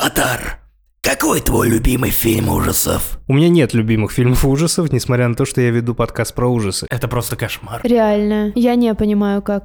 Атар, какой твой любимый фильм ужасов? У меня нет любимых фильмов ужасов, несмотря на то, что я веду подкаст про ужасы. Это просто кошмар. Реально. Я не понимаю, как.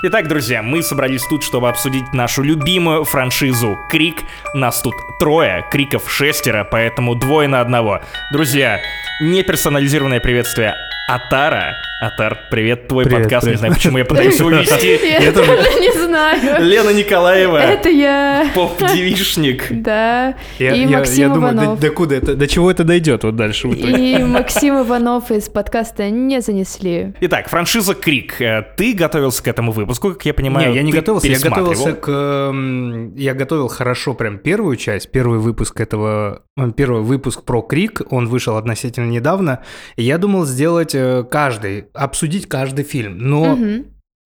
Итак, друзья, мы собрались тут, чтобы обсудить нашу любимую франшизу Крик. Нас тут трое, Криков шестеро, поэтому двое на одного. Друзья, неперсонализированное приветствие Атара. Атар, привет, твой Привет, подкаст. привет. Не знаю, почему я пытаюсь его вести. Я тоже не знаю. Лена Николаева, Это я. поп-девишник. Да. Я, И Максим думаю, до, Иванов. до куда это, до чего это дойдет вот дальше в итоге? И Максим Иванов из подкаста не занесли. Итак, франшиза Крик. Э, Ты готовился к этому выпуску, как я понимаю. Не, я не готовился, я готовился к... эм, Я готовил хорошо прям первую часть, первый выпуск этого... э, Первый выпуск про Крик, он вышел относительно недавно. И я думал сделать э, каждый, обсудить каждый фильм. Но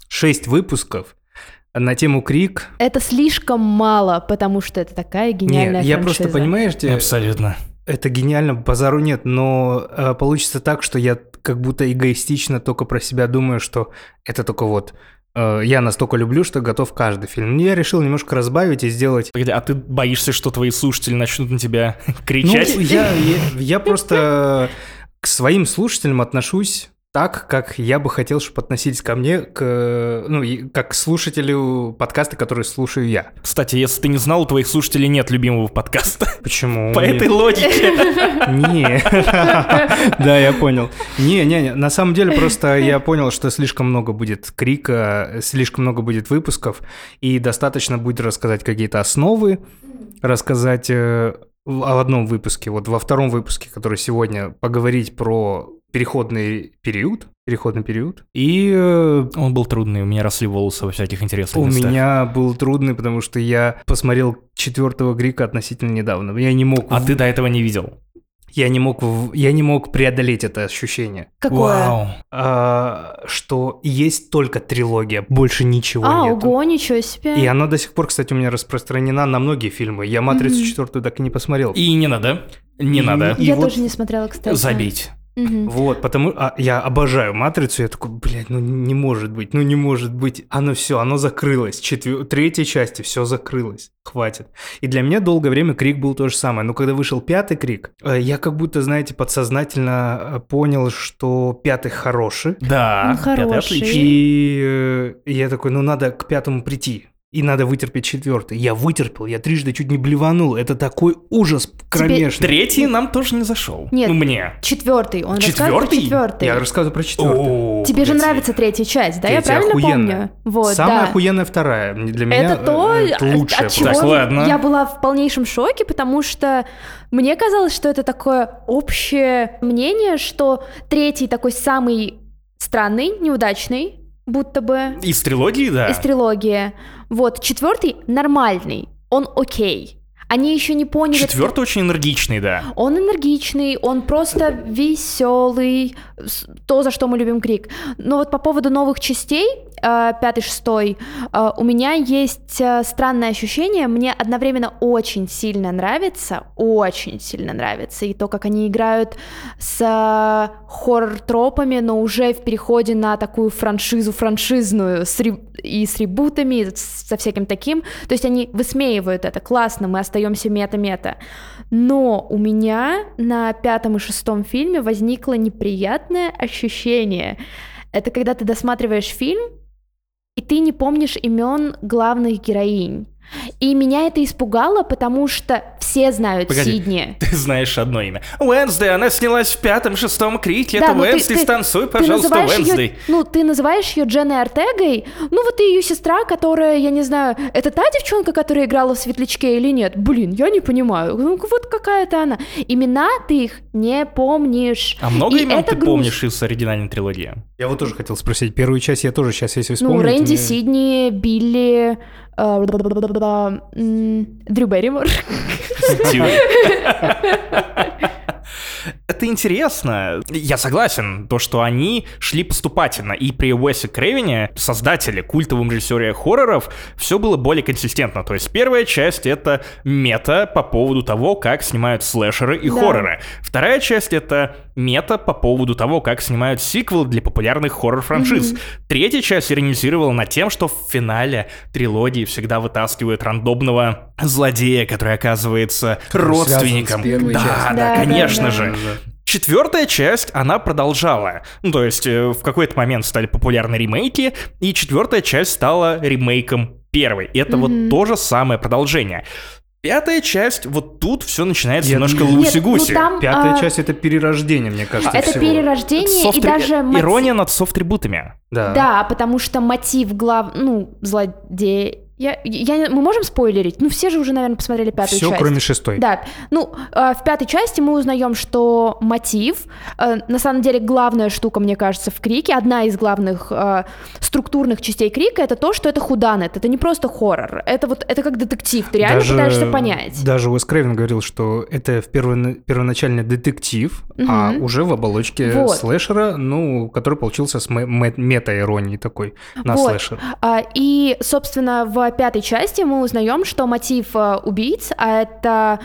шесть выпусков на тему Крик... Это слишком мало, потому что это такая гениальная Не, я франшиза. просто, понимаешь, те- Абсолютно. это гениально, базару нет, но э, получится так, что я как будто эгоистично только про себя думаю, что это только вот э, я настолько люблю, что готов каждый фильм. Я решил немножко разбавить и сделать Погоди, а ты боишься, что твои слушатели начнут на тебя Ну, кричать? я, я, я просто к своим слушателям отношусь так, как я бы хотел, чтобы относились ко мне, к, ну, как к слушателю подкаста, который слушаю я. Кстати, если ты не знал, у твоих слушателей нет любимого подкаста. Почему? По этой логике. Не. Да, я понял. Не, не, не. На самом деле просто я понял, что слишком много будет крика, слишком много будет выпусков, и достаточно будет рассказать какие-то основы, рассказать э, в одном выпуске, вот во втором выпуске, который сегодня, поговорить про переходный период, переходный период. И э, Он был трудный, у меня росли волосы во всяких интересных у местах. меня был трудный, потому что я посмотрел четвертого Грика относительно недавно. Я не мог А ты до этого не видел? я не мог, я не мог преодолеть это ощущение, Какое? Вау. а, что есть только трилогия, больше ничего А, нету. ого, ничего себе. И она до сих пор, кстати, у меня распространена на многие фильмы. Я «Матрицу четвертую так и не посмотрел. И не надо. Не И- надо. и Я вот- тоже не смотрела, кстати. Забить. Мгм. Вот, потому а, я обожаю «Матрицу», я такой, блядь, ну не может быть, ну не может быть. Оно все, оно закрылось. Четвер... Третьей части все закрылось. Хватит. И для меня долгое время Крик был то же самое. Но когда вышел пятый Крик, э, я как будто, знаете, подсознательно э, понял, что пятый хороший. Да, пятый хороший. И э, я такой, ну надо к пятому прийти. И надо вытерпеть четвертый. Я вытерпел, я трижды чуть не блеванул. Это такой ужас кромешный. Третий нам тоже не зашел. Нет. Ну, мне. Четвертый. Он Четвертый? четвертый. Я рассказываю про четвертый. О, Тебе же нравится третья часть, да? Я Третья правильно охуенная. помню? Вот, Самая да. охуенная вторая. Для меня Это то, э, это от- лучшее от чего Так, ладно. я была в полнейшем шоке, потому что мне казалось, что это такое общее мнение, что третий такой самый странный, неудачный, будто бы Из трилогии, да. из трилогии. Вот, четвертый нормальный, он окей. Они еще не поняли... Четвертый очень энергичный, да. Он энергичный, он просто веселый, то, за что мы любим Крик. Но вот по поводу новых частей, пятый, шестой, э, у меня есть э, странное ощущение, мне одновременно очень сильно нравится, очень сильно нравится, и то, как они играют с э, хоррор-тропами, но уже в переходе на такую франшизу франшизную, с ре- и с ребутами, и со всяким таким. То есть они высмеивают это, классно, мы остаемся мета-мета. Но у меня на пятом и шестом фильме возникло неприятное ощущение. Это когда ты досматриваешь фильм, и ты не помнишь имен главных героинь. И меня это испугало, потому что все знают Погоди. Сидни. Ты знаешь одно имя. Уэнсдей, она снялась в пятом, шестом крике. Да, Это ты- Уэнсдей, ты- станцуй, Ты пожалуйста, называешь Уэнсдей. ее, ну, ты называешь ее Дженной Ортегой, ну, вот и ее сестра, которая, я не знаю, это та девчонка, которая играла в Светлячке или нет? Блин, я не понимаю, ну, вот какая-то она. Имена ты их не помнишь. А много И имен ты грустно. помнишь из оригинальной трилогии? Я вот тоже хотел спросить. Первую часть я тоже сейчас, если вспомнить... Ну, Рэнди, мне- Сидни, Билли, Дрю Берримор. Это интересно. Я согласен, то, что они шли поступательно. И при Уэсе Крейвене, создателе, культовом режиссере хорроров, все было более консистентно. То есть первая часть — это мета по поводу того, как снимают слэшеры и Да. хорроры. Вторая часть — это мета по поводу того, как снимают сиквелы для популярных хоррор-франшиз. Третья часть иронизировала над тем, что в финале трилогии всегда вытаскивают рандомного злодея, который оказывается родственником. с первой да, да, Да, да, конечно да. же. Четвертая часть, она продолжала. Ну, то есть, э, в какой-то момент стали популярны ремейки, и четвертая часть стала ремейком первой. Это вот то же самое продолжение. Пятая часть, вот тут все начинается Я немножко ну луси-гуси. там, Пятая а, часть это перерождение, мне кажется, Это всего. перерождение и Софт- даже мотив- Ирония над софт-трибутами. Да. Да, потому что мотив глав... ну, злодея... Я, я, мы можем спойлерить? Ну, все же уже, наверное, посмотрели пятую Все, часть. кроме шестой. Да, ну, э, в пятой части мы узнаем, что мотив, э, на самом деле главная штука, мне кажется, в Крике, одна из главных э, структурных частей Крика, это то, что это худанет, это не просто хоррор, это вот, это как детектив, ты реально пытаешься понять. Даже Уэс Крейвен говорил, что это в первоначальный первоначально детектив, а Мгм. уже в оболочке Вот. слэшера, ну, который получился с ме- ме- мета-иронией такой на Вот. слэшер. А, И, собственно, в пятой части мы узнаем, что мотив э, убийц, а это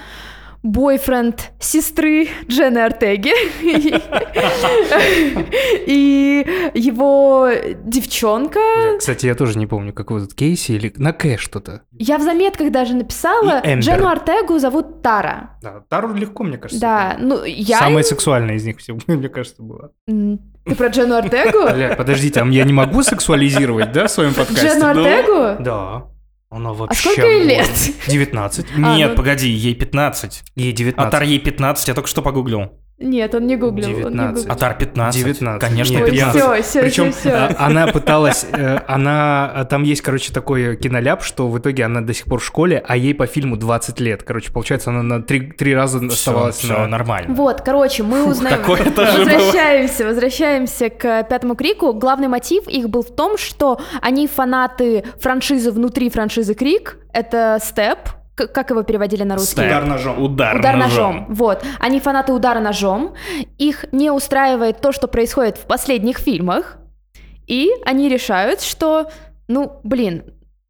бойфренд сестры Джены Артеги и его девчонка. Кстати, я тоже не помню, как его зовут, Кейси или на К что-то. Я в заметках даже написала. Джену Артегу зовут Тара. Да, Тару легко, мне кажется. Да, ну я... Самая сексуальная из них всего, мне кажется, была. Ты про Джену Артегу? Бля, подождите, а я не могу сексуализировать, да, в своем подкасте? Джену Ну, Артегу? Да. Она А вообще... сколько ей лет? может. 19. А, Нет, ну- погоди, ей 15. Ей 19. Атар ей 15, я только что погуглил. Нет, он не гуглил. он не 19. гуглил. Атар 15. 19. Конечно, Нет, Ой, 15. всё, всё, Причем всё, всё. а, она пыталась, э, она, а, там есть, короче, такой киноляп, что в итоге она до сих пор в школе, а ей по фильму 20 лет. Короче, получается, она на три, три раза Все, оставалась на... нормально. Вот, короче, мы узнаем... Тоже было. Возвращаемся, возвращаемся к пятому крику. Главный мотив их был в том, что они фанаты франшизы внутри франшизы Крик. Это степ. Как его переводили на русский? Удар ножом. Удар, Удар ножом. Вот. Они фанаты удара ножом. Их не устраивает то, что происходит в последних фильмах. И они решают, что, ну, блин,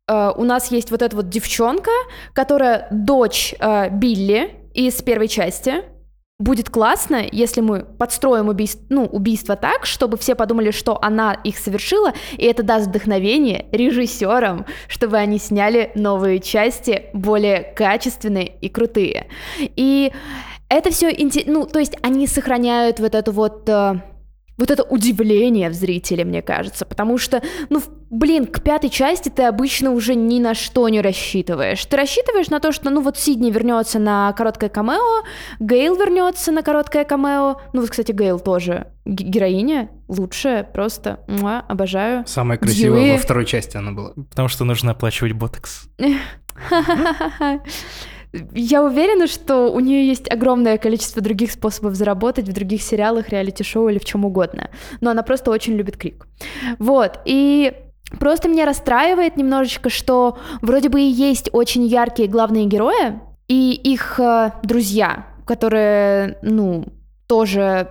э, у нас есть вот эта вот девчонка, которая дочь э, Билли из первой части. Будет классно, если мы подстроим убийство, ну, убийство так, чтобы все подумали, что она их совершила, и это даст вдохновение режиссерам, чтобы они сняли новые части более качественные и крутые. И это все, ну, то есть они сохраняют вот эту вот э, вот это удивление в зрителе, мне кажется, потому что, ну, блин, к пятой части ты обычно уже ни на что не рассчитываешь. Ты рассчитываешь на то, что, ну, вот Сидни вернется на короткое камео, Гейл вернется на короткое камео, ну, вот, кстати, Гейл тоже г- героиня, лучшая, просто, муа, обожаю. Самая красивая Дьюи. во второй части она была. Потому что нужно оплачивать ботокс. Я уверена, что у нее есть огромное количество других способов заработать в других сериалах, реалити-шоу или в чем угодно. Но она просто очень любит крик. Вот. И просто меня расстраивает немножечко, что вроде бы и есть очень яркие главные герои, и их э, друзья, которые, ну, тоже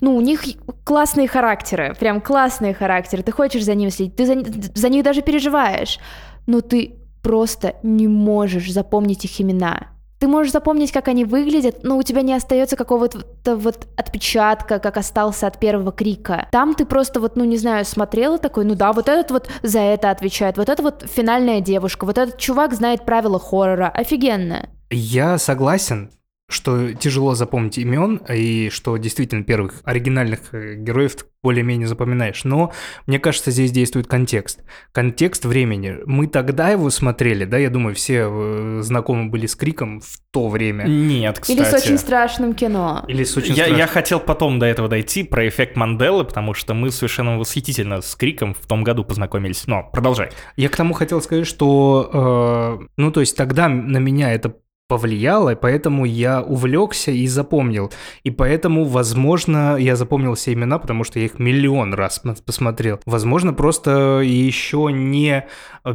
ну, у них классные характеры, прям классные характеры. Ты хочешь за ними следить, ты за, за них даже переживаешь, но ты просто не можешь запомнить их имена. Ты можешь запомнить, как они выглядят, но у тебя не остается какого-то вот отпечатка, как остался от первого крика. Там ты просто вот, ну не знаю, смотрела такой, ну да, вот этот вот за это отвечает, вот это вот финальная девушка, вот этот чувак знает правила хоррора, офигенно. Я согласен, что тяжело запомнить имен, и что действительно первых оригинальных э, героев ты более-менее запоминаешь. Но мне кажется, здесь действует контекст. Контекст времени. Мы тогда его смотрели, да, я думаю, все э, знакомы были с Криком в то время. Нет, кстати. Или с очень страшным кино. Или с очень Я, я страшным. хотел потом до этого дойти, про эффект Манделы, потому что мы совершенно восхитительно с Криком в том году познакомились. Но продолжай. Я к тому хотел сказать, что, э, ну, то есть тогда на меня это повлияло, поэтому я увлекся и запомнил. И поэтому, возможно, я запомнил все имена, потому что я их миллион раз см- посмотрел. Возможно, просто еще не...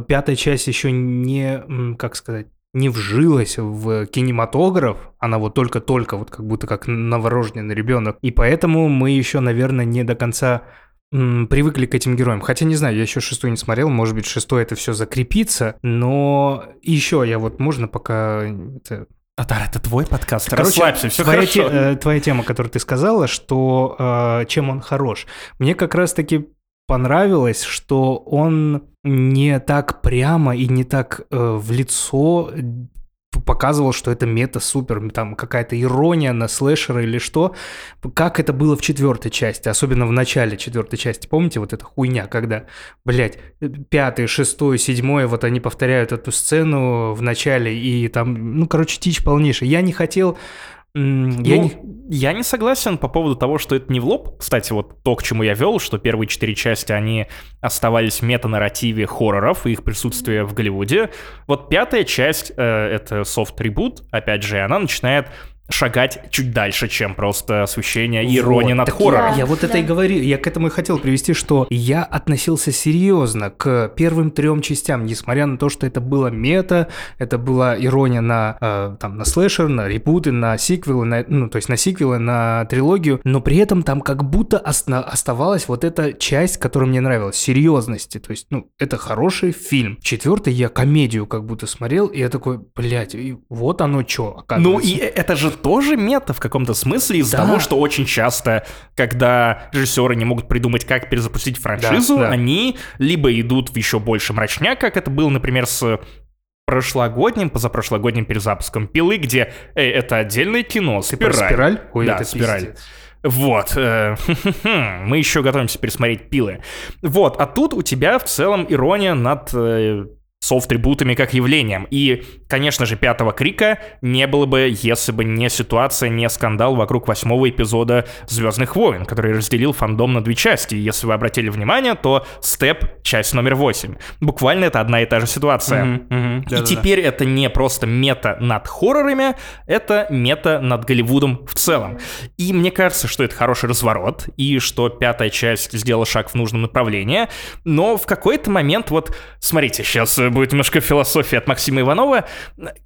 Пятая часть еще не, как сказать, не вжилась в кинематограф, она вот только-только, вот как будто как новорожденный ребенок. И поэтому мы еще, наверное, не до конца привыкли к этим героям. Хотя не знаю, я еще шестой не смотрел, может быть, шестой это все закрепится, но еще я вот можно пока это, Атар, это твой подкаст. Короче, Расслабься, все твоя, хорошо. те- э, твоя тема, которую ты сказала, что э, чем он хорош. Мне как раз-таки понравилось, что он не так прямо и не так э, в лицо показывал, что это мета-супер, там какая-то ирония на слэшера или что, как это было в четвертой части, особенно в начале четвертой части. Помните вот эта хуйня, когда, блядь, пятый, шестой, седьмой, вот они повторяют эту сцену в начале, и там, ну, короче, тич полнейший. Я не хотел... я Ну, не... я не согласен по поводу того, что это не в лоб. Кстати, вот то, к чему я вел, что первые четыре части, они оставались в метанарративе хорроров и их присутствия в Голливуде. Вот пятая часть, э, это софт-ребут, опять же, она начинает шагать чуть дальше, чем просто освещение и ирония Вот, над хоррором. Я, я вот это Да. и говорю, я к этому и хотел привести, что я относился серьезно к первым трем частям, несмотря на то, что это было мета, это была ирония на, э, там, на слэшер, на ребуты, на сиквелы, на, ну, то есть на сиквелы, на трилогию, но при этом там как будто осна- оставалась вот эта часть, которая мне нравилась, серьезности, то есть, ну, это хороший фильм. Четвертый я комедию как будто смотрел, и я такой, блядь, и вот оно что, Ну и это же тоже мета в каком-то смысле из-за Да. того, что очень часто, когда режиссеры не могут придумать, как перезапустить франшизу, Да, да. они либо идут в еще больше мрачняк, как это было, например, с прошлогодним, позапрошлогодним перезапуском Пилы, где э, это отдельное кино, спираль. спираль? Ой, да, это спираль. пиздец. Вот, э, мы еще готовимся пересмотреть пилы. Вот, а тут у тебя в целом ирония над э, софт-трибутами как явлением. И, конечно же, пятого крика не было бы, если бы не ситуация, не скандал вокруг восьмого эпизода Звездных войн, который разделил фандом на две части. И Если вы обратили внимание, то степ часть номер восемь. Буквально это одна и та же ситуация. Мгм, мгм, И да-да-да. теперь это не просто мета над хоррорами, это мета над Голливудом в целом. И мне кажется, что это хороший разворот, и что пятая часть сделала шаг в нужном направлении, но в какой-то момент, вот, смотрите, сейчас будет немножко философия от Максима Иванова,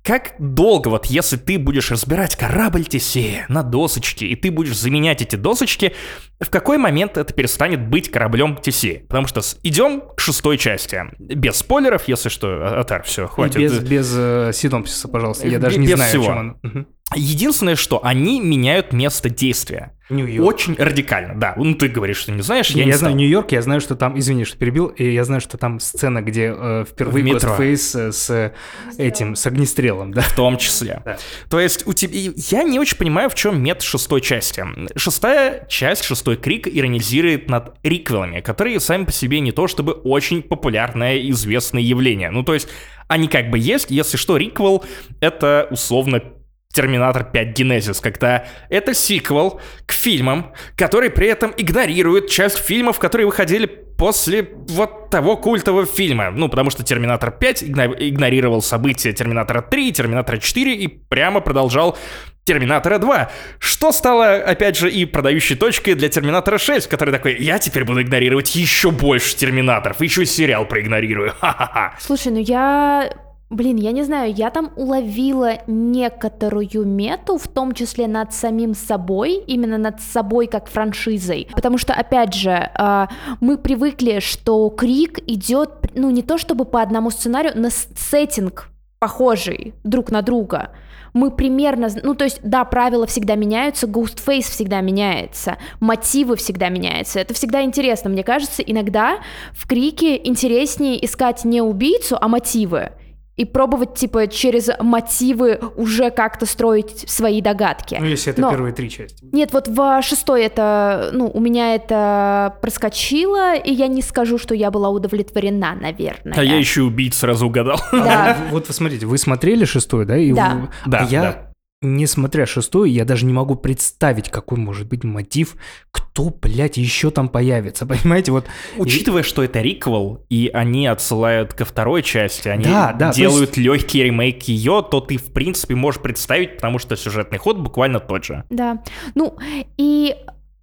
как долго, вот, если ты будешь разбирать корабль Тесея на досочке, и ты будешь заменять эти досочки, в какой момент это перестанет быть кораблем Тесея? Потому что с- идем к шестой части. Без спойлеров, если что, Атар, все, И хватит. без, без э, синопсиса, пожалуйста. Я Без даже не знаю, всего. о чем он. Единственное, что они меняют место действия. Нью-Йорк. Очень радикально, да. Ну, ты говоришь, что не знаешь, Я, я, не знаю. Нью-Йорк, я знаю, что там, извини, что перебил, и я знаю, что там сцена, где э, впервые. Ghostface э, с этим, с огнестрелом, да. В том числе. Да. То есть у тебя... Я не очень понимаю, в чем мет шестой части. Шестая часть, шестой крик, иронизирует над риквелами, которые сами по себе не то чтобы очень популярное и известное явление. Ну, то есть они как бы есть, если что, риквел — это условно Терминатор 5 Генезис, когда это сиквел к фильмам, который при этом игнорирует часть фильмов, которые выходили после вот того культового фильма. Ну, потому что Терминатор 5 игно- игнорировал события Терминатора 3, Терминатора 4 и прямо продолжал Терминатора 2. Что стало, опять же, и продающей точкой для Терминатора 6, который такой, я теперь буду игнорировать еще больше Терминаторов, еще и сериал проигнорирую. Ха-ха-ха. Слушай, ну я... Блин, я не знаю, я там уловила некоторую мету, в том числе над самим собой, именно над собой как франшизой. Потому что, опять же, э, мы привыкли, что Крик идет, ну не то чтобы по одному сценарию, на с- сеттинг похожий друг на друга. Мы примерно, ну то есть, да, правила всегда меняются, Ghostface всегда меняется, мотивы всегда меняются. Это всегда интересно, мне кажется, иногда в Крике интереснее искать не убийцу, а мотивы. И пробовать, типа, через мотивы уже как-то строить свои догадки. Ну, если это Но- первые три части. Нет, вот в шестой это, ну, у меня это проскочило, и я не скажу, что я была удовлетворена, наверное. А я еще убийц сразу угадал. Да. А, Вот вы смотрите, вы смотрели шестой, да? Да. Да, я, да. Несмотря шестой, я даже не могу представить, какой может быть мотив, кто, блядь, еще там появится. Понимаете, вот... Учитывая, что это риквел, и они отсылают ко второй части, они Да, да, делают легкий ремейк ее, то ты, в принципе, можешь представить, потому что сюжетный ход буквально тот же. Да. Ну, и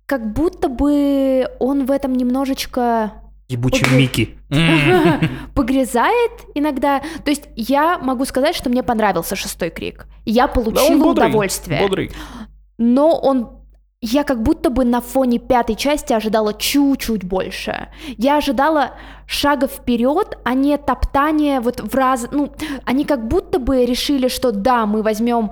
как будто бы он в этом немножечко Ебучий Погрыз- Микки. погрязает иногда. То есть я могу сказать, что мне понравился шестой крик. Я Да, получила он бодрый, удовольствие. бодрый. Но он... Я как будто бы на фоне пятой части ожидала чуть-чуть больше. Я ожидала шага вперед, а не топтание вот в раз... Ну, они как будто бы решили, что да, мы возьмем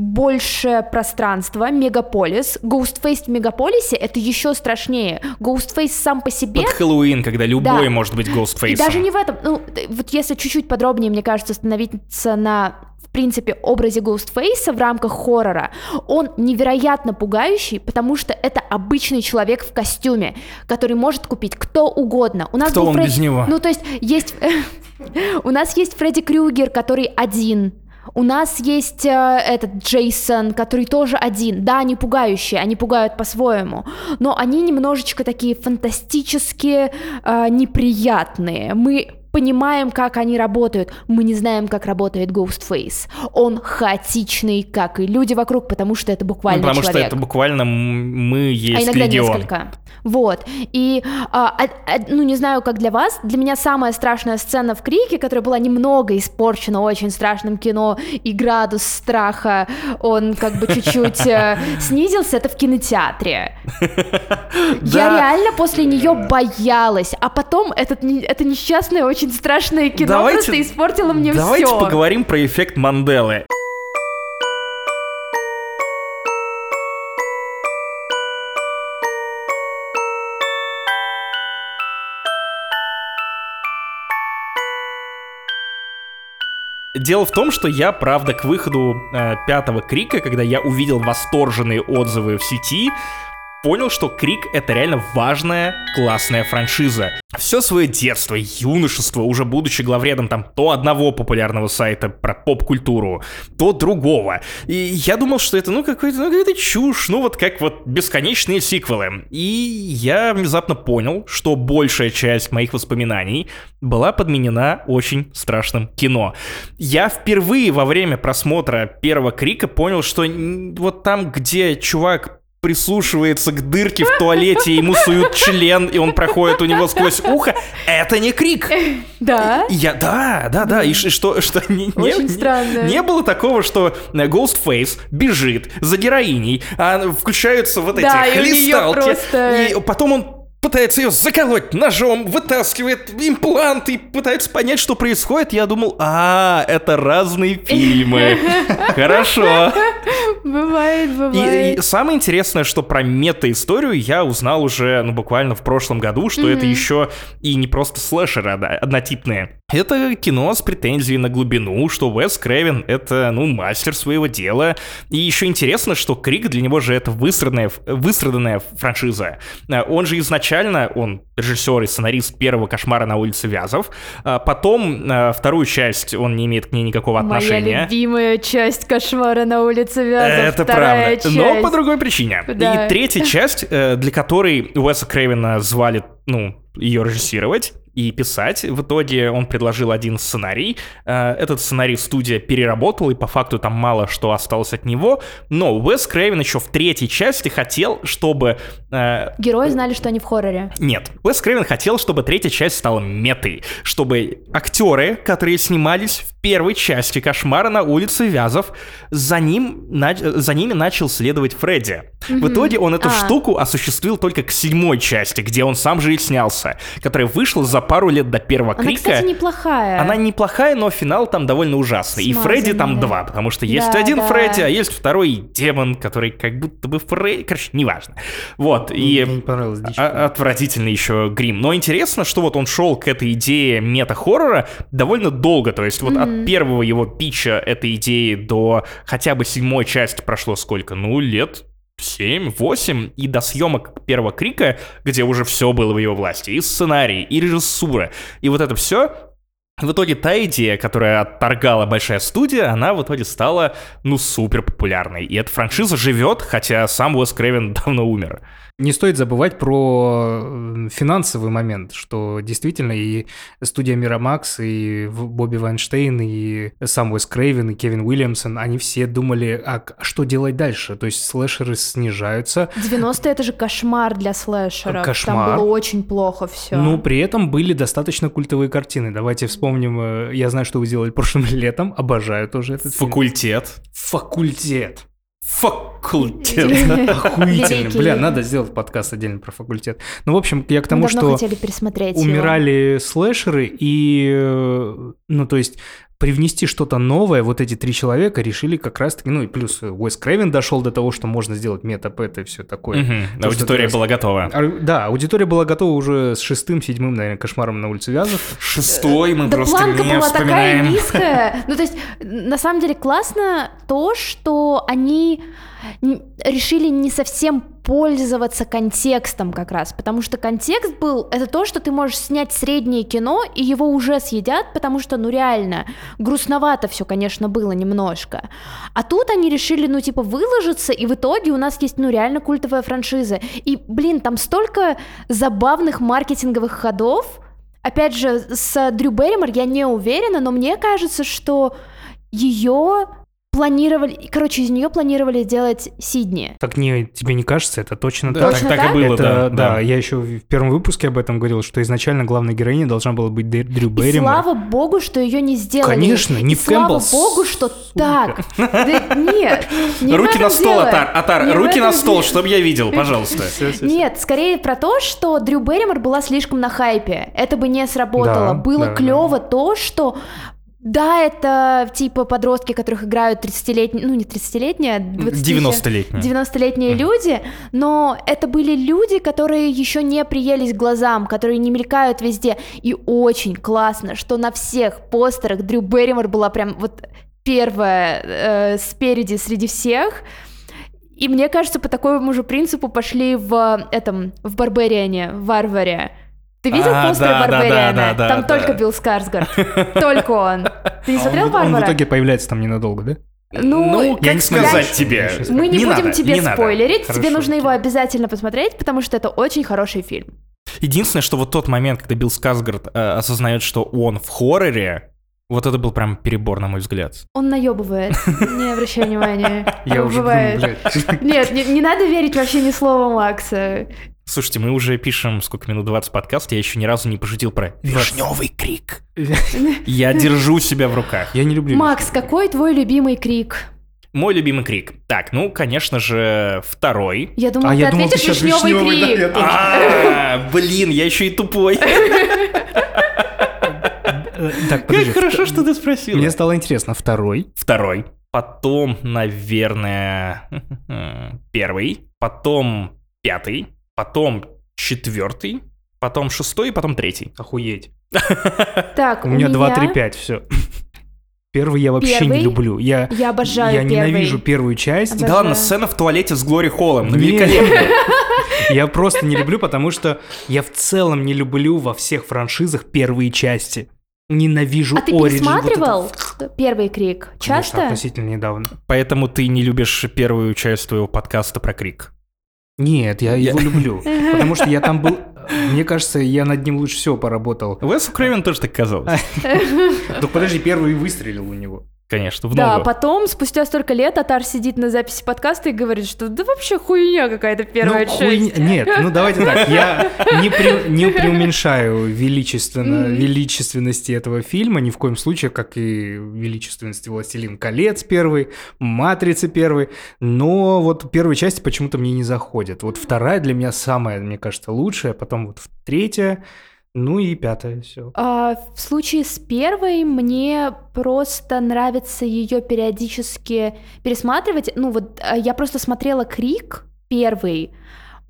больше пространства, мегаполис. Ghostface в мегаполисе это еще страшнее. Ghostface сам по себе... Под Хэллоуин, когда любой Да. может быть И Ghostface. даже не в этом. Ну, вот если чуть-чуть подробнее, мне кажется, остановиться на, в принципе, образе Ghostface в рамках хоррора, он невероятно пугающий, потому что это обычный человек в костюме, который может купить кто угодно. У нас Кто он Фред- без него? Ну, то есть есть... У нас есть Фредди Крюгер, который один. У нас есть э, этот Джейсон, который тоже один. Да, они пугающие, они пугают по-своему, но они немножечко такие фантастически э, неприятные. Мы понимаем, как они работают. Мы не знаем, как работает Ghostface. Он хаотичный, как и люди вокруг, потому что это Ну, буквально потому что человек это буквально мы а есть иногда Легион. несколько. Вот. И, а, а, а, ну, не знаю, как для вас, для меня самая страшная сцена в Крике, которая была немного испорчена очень страшным кино, и градус страха, он как бы чуть-чуть э, снизился, это в кинотеатре. Я реально после нее боялась, а потом этот, это несчастное, очень страшное кино Давайте- просто испортило мне Давайте все. поговорим про эффект Манделы. Дело в том, что я, правда, к выходу э, пятого Крика, когда я увидел восторженные отзывы в сети, понял, что Крик — это реально важная, классная франшиза. Все свое детство, юношество, уже будучи главредом там то одного популярного сайта про поп-культуру, то другого. И я думал, что это, ну, какой-то, ну, какая-то чушь, ну, вот как вот бесконечные сиквелы. И я внезапно понял, что большая часть моих воспоминаний была подменена очень страшным кино. Я впервые во время просмотра первого Крика понял, что вот там, где чувак прислушивается к дырке в туалете, ему суют член, и он проходит у него сквозь ухо, это не крик. Да? И Я, да, да, да, и что, что не, не- Очень не- странно. не было такого, что э, Ghostface бежит за героиней, а включаются вот эти Да, и хлесталки, просто- и потом он пытается ее заколоть ножом, вытаскивает имплант и пытается понять, что происходит. Я думал, а, это разные фильмы. Хорошо. Бывает, бывает. и самое интересное, что про мета-историю я узнал уже, ну, буквально в прошлом году, что это еще и не просто слэшеры одно- однотипные. Это кино с претензией на глубину, что Уэс Крэвен — это, ну, мастер своего дела. И еще интересно, что Крик для него же это выстраданная, выстраданная франшиза. А, Он же изначально, он режиссер и сценарист первого «Кошмара на улице Вязов». А Потом а, вторую часть он не имеет к ней никакого Моя отношения. любимая часть кошмара на улице Вязов. Это правда. Но часть. по другой причине. Да. И третья часть, э, для которой Уэса Крейвена звали, ну, ее режиссировать и писать. В итоге он предложил один сценарий. Э, Этот сценарий студия переработала, и по факту там мало что осталось от него. Но Уэс Крейвен еще в третьей части хотел, чтобы... э, Герои знали, что они в хорроре. нет, Уэс Крейвен хотел, чтобы третья часть стала метой, чтобы актеры, которые снимались первой части «Кошмара на улице Вязов», за, ним, нач- за ними начал следовать Фредди. В итоге он эту А. штуку осуществил только к седьмой части, где он сам же и снялся, которая вышла за пару лет до первого Она, Крика. кстати, неплохая. Она неплохая, но финал там довольно ужасный. И Фредди там Смазанный, два, потому что есть Да, один да. Фредди, а есть второй демон, который как будто бы Фредди... Короче, неважно. Вот, и... Мне не понравилось. А- Отвратительный еще грим. Но интересно, что вот он шел к этой идее мета-хоррора довольно долго. То есть вот от первого его питча этой идеи до хотя бы седьмой части прошло сколько? Ну, лет 7-8, и до съемок первого Крика, где уже все было в его власти, и сценарий, и режиссура, и вот это все, в итоге та идея, которая отторгала большая студия, она в итоге стала, ну, супер популярной. И эта франшиза живет, хотя сам Уэс Крэвен давно умер. Не стоит забывать про э, финансовый момент, что действительно и студия Мирамакс, и Бобби Вайнштейн, и сам Уэс Крейвен, и Кевин Уильямсон, они все думали, а что делать дальше? То есть слэшеры снижаются, 90-е это же кошмар для слэшеров. Кошмар. Там было очень плохо все. но при этом были достаточно культовые картины. Давайте вспомним, э, я знаю, что вы сделали прошлым летом, обожаю тоже этот фильм. Факультет. Факультет. Факультет. Охуительно. Бля, надо сделать подкаст отдельно про факультет. Ну, в общем, я к тому, что... умирали слэшеры, и, э, ну, то есть, привнести что-то новое, вот эти три человека решили как раз-таки, ну, и плюс Уэс Крейвен дошел до того, что можно сделать метапэт и все такое. То, что Аудитория ты была готова. А, Да, аудитория была готова уже с шестым, седьмым, наверное, кошмаром на улице Вязов. Шестой мы Да просто планка не была такая вспоминаем. низкая. Ну, то есть, на самом деле, классно то, что они решили не совсем пользоваться контекстом как раз, потому что контекст был, это то, что ты можешь снять среднее кино, и его уже съедят, потому что, ну, реально, грустновато все, конечно, было немножко. А тут они решили, ну, типа, выложиться, и в итоге у нас есть, ну, реально культовая франшиза. И, блин, там столько забавных маркетинговых ходов, Опять же, с Дрю Берримор я не уверена, но мне кажется, что ее планировали, короче, из нее планировали делать Сидни. Так не, тебе не кажется, это точно Да, так? Точно так, так и было, Это, да. да, я еще в первом выпуске об этом говорил, что изначально главной героиней должна была быть Дрю И Берримор. слава богу, что ее не сделали. Конечно, И Нив слава богу, что сука. так. Да нет, не Руки на стол, дело. Атар, Атар, Не руки на стол, дело. чтобы я видел, пожалуйста. Нет, скорее про то, что Дрю Берримор была слишком на хайпе. Это бы не сработало. Да, Было да, клево то, что да, это типа подростки, которых играют 30-летние, ну не 30-летние, а 20 90-летний. 90-летние люди, но это были люди, которые еще не приелись глазам, которые не мелькают везде. И очень классно, что на всех постерах Дрю Берримор была прям вот первая э, спереди среди всех. И мне кажется, по такому же принципу пошли в этом, в Барбариане, в Варваре. Ты видел А, постеры да, да, Барбариана? да, да, Там да. только Билл Скарсгард. Только он. Ты не А смотрел он, он в итоге появляется там ненадолго, да? Ну, я как не смотрел. сказать тебе? Мы не, будем надо, тебе не спойлерить, тебе Хорошо, нужно его окей. обязательно посмотреть, потому что это очень хороший фильм. Единственное, что вот тот момент, когда Билл Скарсгард э, осознает, что он в хорроре, вот это был прям перебор, на мой взгляд. Он наебывает, не обращай внимания. Я уже. Нет, не, не надо верить вообще ни слова Макса. Слушайте, мы уже пишем сколько минут 20 подкаст, я еще ни разу не пошутил про вишневый крик. Я держу себя в руках. Я не люблю. Макс, какой твой любимый крик? Мой любимый крик. Так, ну, конечно же, второй. Я думала, А ты я думал, ты ответишь вишневый вишневый, да, крик. я тоже. А, блин, я еще и тупой. Так, подожди. что ты спросил. Мне стало интересно, второй. Второй. Потом, наверное, первый. Потом пятый. Потом четвертый. Потом шестой, потом третий. Охуеть. Так, У меня 2, 3, 5, все. Первый я вообще Первый? не люблю. Я, Я обожаю я первый. ненавижу первую часть. Обожаю. Да ладно, сцена в туалете с Глори Холлом. Ну, великолепно. Я просто не люблю, потому что я в целом не люблю во всех франшизах первые части. Ненавижу А ты Origin, вот пересматривал это- первый крик? Конечно, Часто? относительно недавно. Поэтому ты не любишь первую часть твоего подкаста про крик. Нет, я его люблю. Потому что я там был... Мне кажется, я над ним лучше всего поработал. Уэсу Крейвен тоже так казалось. Так подожди, первый выстрелил у него. Конечно, в Да, потом, спустя столько лет, Атар сидит на записи подкаста и говорит, что да вообще хуйня какая-то первая Ну, часть. хуйня- Нет, ну давайте так. Я не, пре- не преуменьшаю величественно, Мгм. величественности этого фильма, ни в коем случае, как и величественности «Властелин колец» первый, «Матрицы» первый. Но вот первые части почему-то мне не заходят. Вот вторая для меня самая, мне кажется, лучшая, потом вот третья, ну и пятая, все. А, в случае с первой мне просто нравится ее периодически пересматривать. Ну вот а, я просто смотрела Крик первый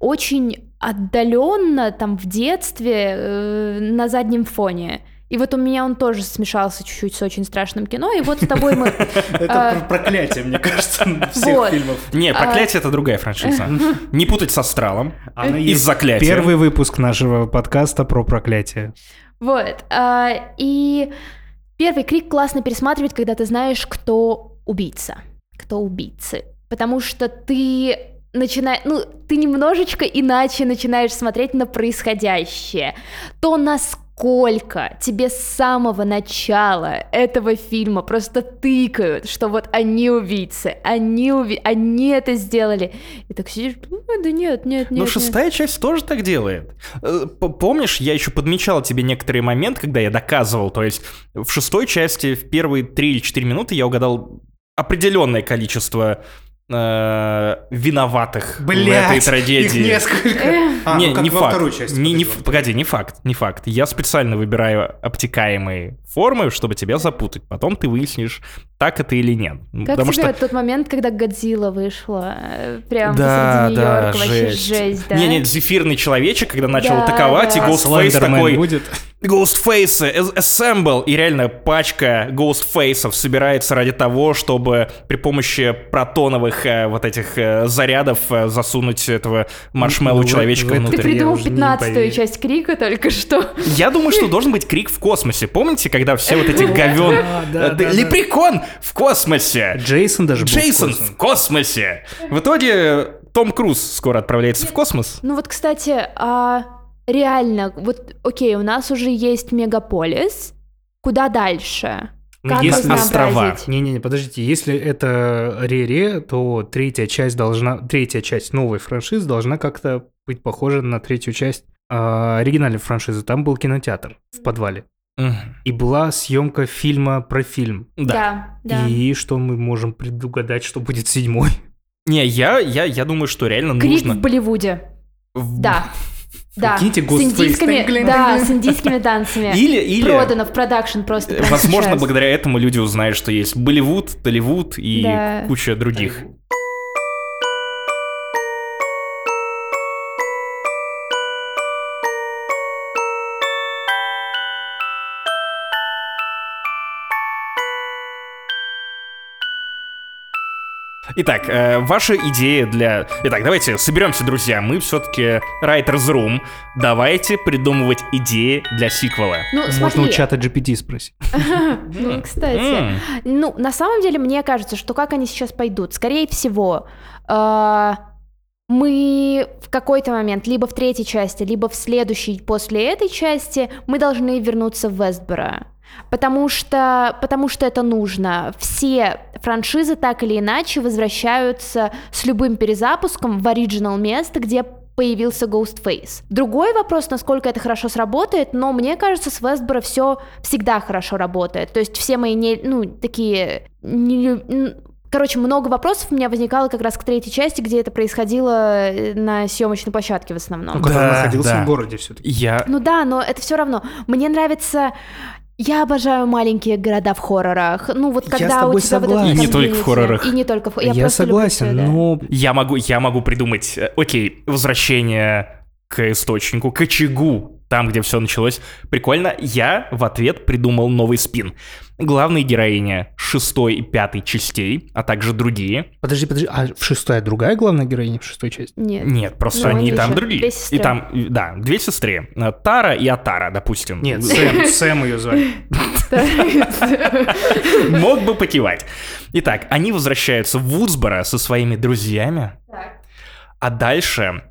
очень отдаленно там в детстве э, на заднем фоне. И вот у меня он тоже смешался чуть-чуть с очень страшным кино. И вот с тобой мы... Это А. проклятие, мне кажется, всех фильмов. Не, А- проклятие это другая франшиза. Не путать со Астралом. Она Из заклятия. Первый выпуск нашего подкаста про проклятие. Вот. а, И Первый крик классно пересматривать, когда ты знаешь, кто убийца, кто убийцы. Потому что ты начинаешь, ну, ты немножечко иначе начинаешь смотреть на происходящее. То, насколько тебе с самого начала этого фильма просто тыкают, что вот они убийцы, они, уби... они это сделали. И так сидишь, «Ну, да нет, нет, нет. Но нет». шестая часть тоже так делает. Э, Помнишь, я еще подмечал тебе некоторые моменты, когда я доказывал, то есть в шестой части в первые три или четыре минуты я угадал определенное количество э, виноватых в этой трагедии. их несколько. А, не, ну как не во факт. второй части. Не- не погоди, не факт, не факт. Я специально выбираю обтекаемые формы, чтобы тебя запутать. Потом ты выяснишь, так это или нет. Как Потому тебе что тот момент, когда Годзилла вышла? э, Прям да, посреди да, Нью-Йорка, вообще жесть. да? Не, не, зефирный человечек, когда начал Да, атаковать, и да. А Ghostface Слендермен такой... будет. Ghostface Assemble, и реально пачка Ghostface'ов собирается ради того, чтобы при помощи протоновых э, вот этих э, зарядов э, засунуть этого маршмеллоу Ну, человечка в это Ты внутрь. я придумал уже не 15 поверю. часть Крика только что. Я думаю, что должен быть крик в космосе. Помните, когда все вот эти говен... Да, э. Лепрекон в космосе! Джейсон даже был в Джейсон космосе. в космосе! В итоге Том Круз скоро отправляется в космос. Ну вот, кстати, а реально, вот, окей, у нас уже есть мегаполис. Куда дальше? Ну, Как если- Острова. Не-не-не, подождите, если это Ре-Ре, то третья часть должна, третья часть новой франшизы должна как-то быть похожа на третью часть а, оригинальной франшизы. Там был кинотеатр в подвале. И была съемка фильма про фильм. Да. Да, да. И что мы можем предугадать, что будет седьмой? Не, я, я, я думаю, что реально Крик нужно... в Болливуде. В- Да. Да. Прикиньте, С индийскими, да, с индийскими танцами. Или, или... Продано в продакшн просто Возможно, сейчас. благодаря этому люди узнают, что есть Болливуд, Толливуд и Да. куча других. Итак, э, ваша идея для... Итак, давайте соберемся, друзья. Мы все-таки Writer's Room. Давайте придумывать идеи для сиквела. Ну, Можно у смотри, чата GPT спросить. ну, кстати. Ну, на самом деле, мне кажется, что как они сейчас пойдут, скорее всего, э, мы в какой-то момент, либо в третьей части, либо в следующей после этой части, мы должны вернуться в Вестборо. Потому что, потому что это нужно. Все франшизы так или иначе возвращаются с любым перезапуском в оригинал место, где появился Ghostface. Другой вопрос, насколько это хорошо сработает, но мне кажется, с Вестборо все всегда хорошо работает. То есть все мои, не, ну, такие... не Короче, много вопросов у меня возникало как раз к третьей части, где это происходило э, на съемочной площадке в основном. Ну, когда он Да, находился да. в городе все-таки. Я... Ну да, но это все равно. Мне нравится. Я обожаю маленькие города в хоррорах. Ну вот Я когда с у тобой тебя вот это согласен. И не только в хоррорах. И не только в Я, люблю согласен, всё, да. но Я могу, я могу придумать, э, окей, возвращение к источнику, к очагу, там, где все началось. Прикольно. Я в ответ придумал новый спин. Главная героиня шестой и пятой частей, а также другие. подожди, подожди, а в шестой другая главная героиня в шестой части? Нет. Нет, просто Ну, они и там другие. две И там, да, две сестры. Э, Тара и Атара, допустим. Нет, Сэм, Сэм ее звали. Мог бы покивать. Итак, они возвращаются в Вудсборо со своими друзьями. А дальше...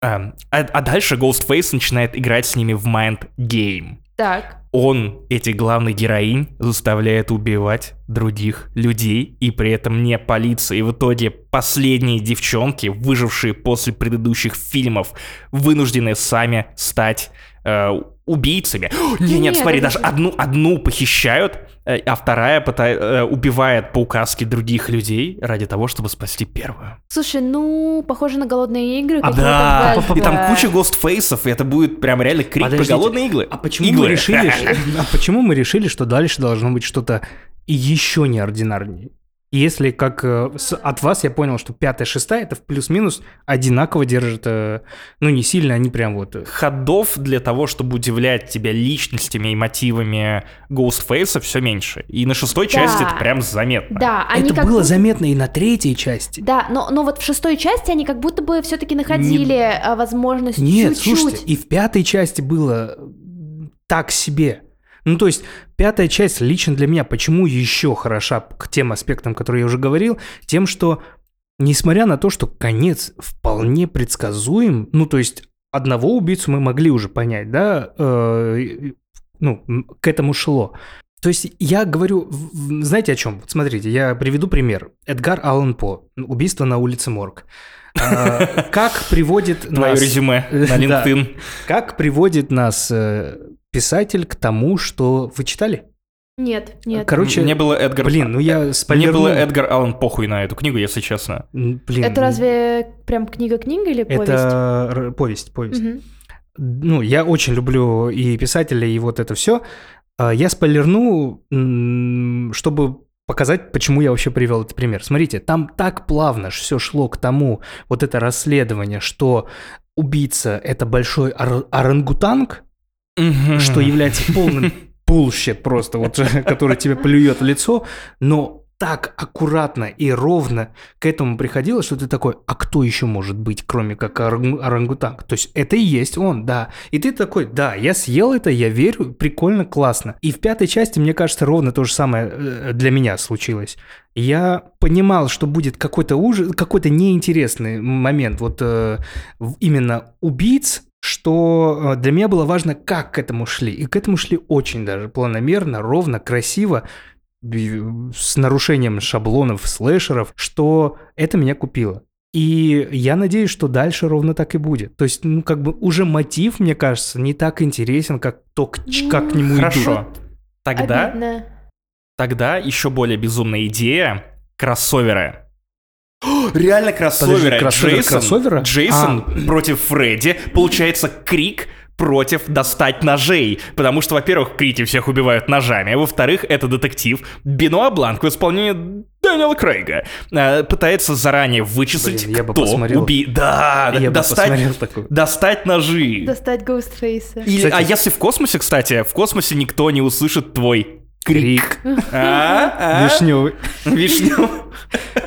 эм, а, а дальше Ghostface начинает играть с ними в Mind Game. Так. Он, этих главных героинь, заставляет убивать других людей, и при этом не полиция. И в итоге последние девчонки, выжившие после предыдущих фильмов, вынуждены сами стать э, убийцами. О, не, нет, Нет, смотри, даже же- одну, одну похищают, э, а вторая пыта- э, убивает по указке других людей ради того, чтобы спасти первую. Слушай, ну, похоже на голодные игры. А да, и там куча гостфейсов, и это будет прям реально крик Подождите, про голодные иглы. А почему Иглы. мы решили, а почему мы решили, что дальше должно быть что-то еще неординарнее? Если как э, с- от вас я понял, что пятая, шестая это в плюс-минус одинаково держит, э, ну не сильно, они прям вот. э, ходов для того, чтобы удивлять тебя личностями и мотивами Ghostface все меньше. И на шестой Да. части это прям заметно. Да, они это как было будто- заметно и на третьей части. Да, но, но вот в шестой части они как будто бы все-таки находили а, возможность Нет, чуть-чуть. слушайте, и в пятой части было так себе. Ну, то есть, пятая часть лично для меня, почему еще хороша к тем аспектам, которые я уже говорил, тем, что, несмотря на то, что конец вполне предсказуем, ну, то есть, одного убийцу мы могли уже понять, да, э, ну, к этому шло. То есть я говорю, знаете о чем? Вот Смотрите, я приведу пример. Эдгар Аллан По. Убийство на улице Морг. А, Как приводит Твое нас... резюме на. LinkedIn. Как приводит нас э, писатель к тому, что... Вы читали? Нет, нет. Короче, Мне было Эдгар... блин, ну я Мне спойлерну. было Эдгар Аллан похуй на эту книгу, если честно. Блин, Это разве прям книга-книга или повесть? Это повесть, повесть. Мгм. Ну, я очень люблю и писателя, и вот это все. Я спойлерну, чтобы показать, почему я вообще привел этот пример. Смотрите, там так плавно все шло к тому, вот это расследование, что убийца – это большой ор- орангутанг, что является полным bullshit просто, вот, который тебе плюет в лицо, но так аккуратно и ровно к этому приходило, что ты такой, а кто еще может быть, кроме как орангу- орангутанг? То есть это и есть он, да. И ты такой, да, я съел это, я верю, прикольно, классно. И в пятой части, мне кажется, ровно то же самое э, для меня случилось. Я понимал, что будет какой-то ужас, какой-то неинтересный момент вот э, именно убийц, что э, для меня было важно, как к этому шли. И к этому шли очень даже планомерно, ровно, красиво, би- с нарушением шаблонов, слэшеров, что это меня купило. И я надеюсь, что дальше ровно так и будет. То есть, ну, как бы уже мотив, мне кажется, не так интересен, как то, к, ч- как к нему идут. Хорошо. Тогда, Обидно. тогда еще более безумная идея кроссоверы. О, Реально кроссоверы. кроссовер Джейсон, кроссовера? А. Джейсон против Фредди. Получается крик против достать ножей. Потому что, во-первых, в Крите всех убивают ножами, а во-вторых, это детектив Бенуа Бланк в исполнении Дэниела Крейга. э, пытается заранее вычислить, Блин, я бы кто посмотрел. уби... Да, Я бы достать, такое. достать ножи. Достать. Или- Кстати, а если в космосе, кстати, в космосе никто не услышит твой крик. А? А? Вишневый. Вишню.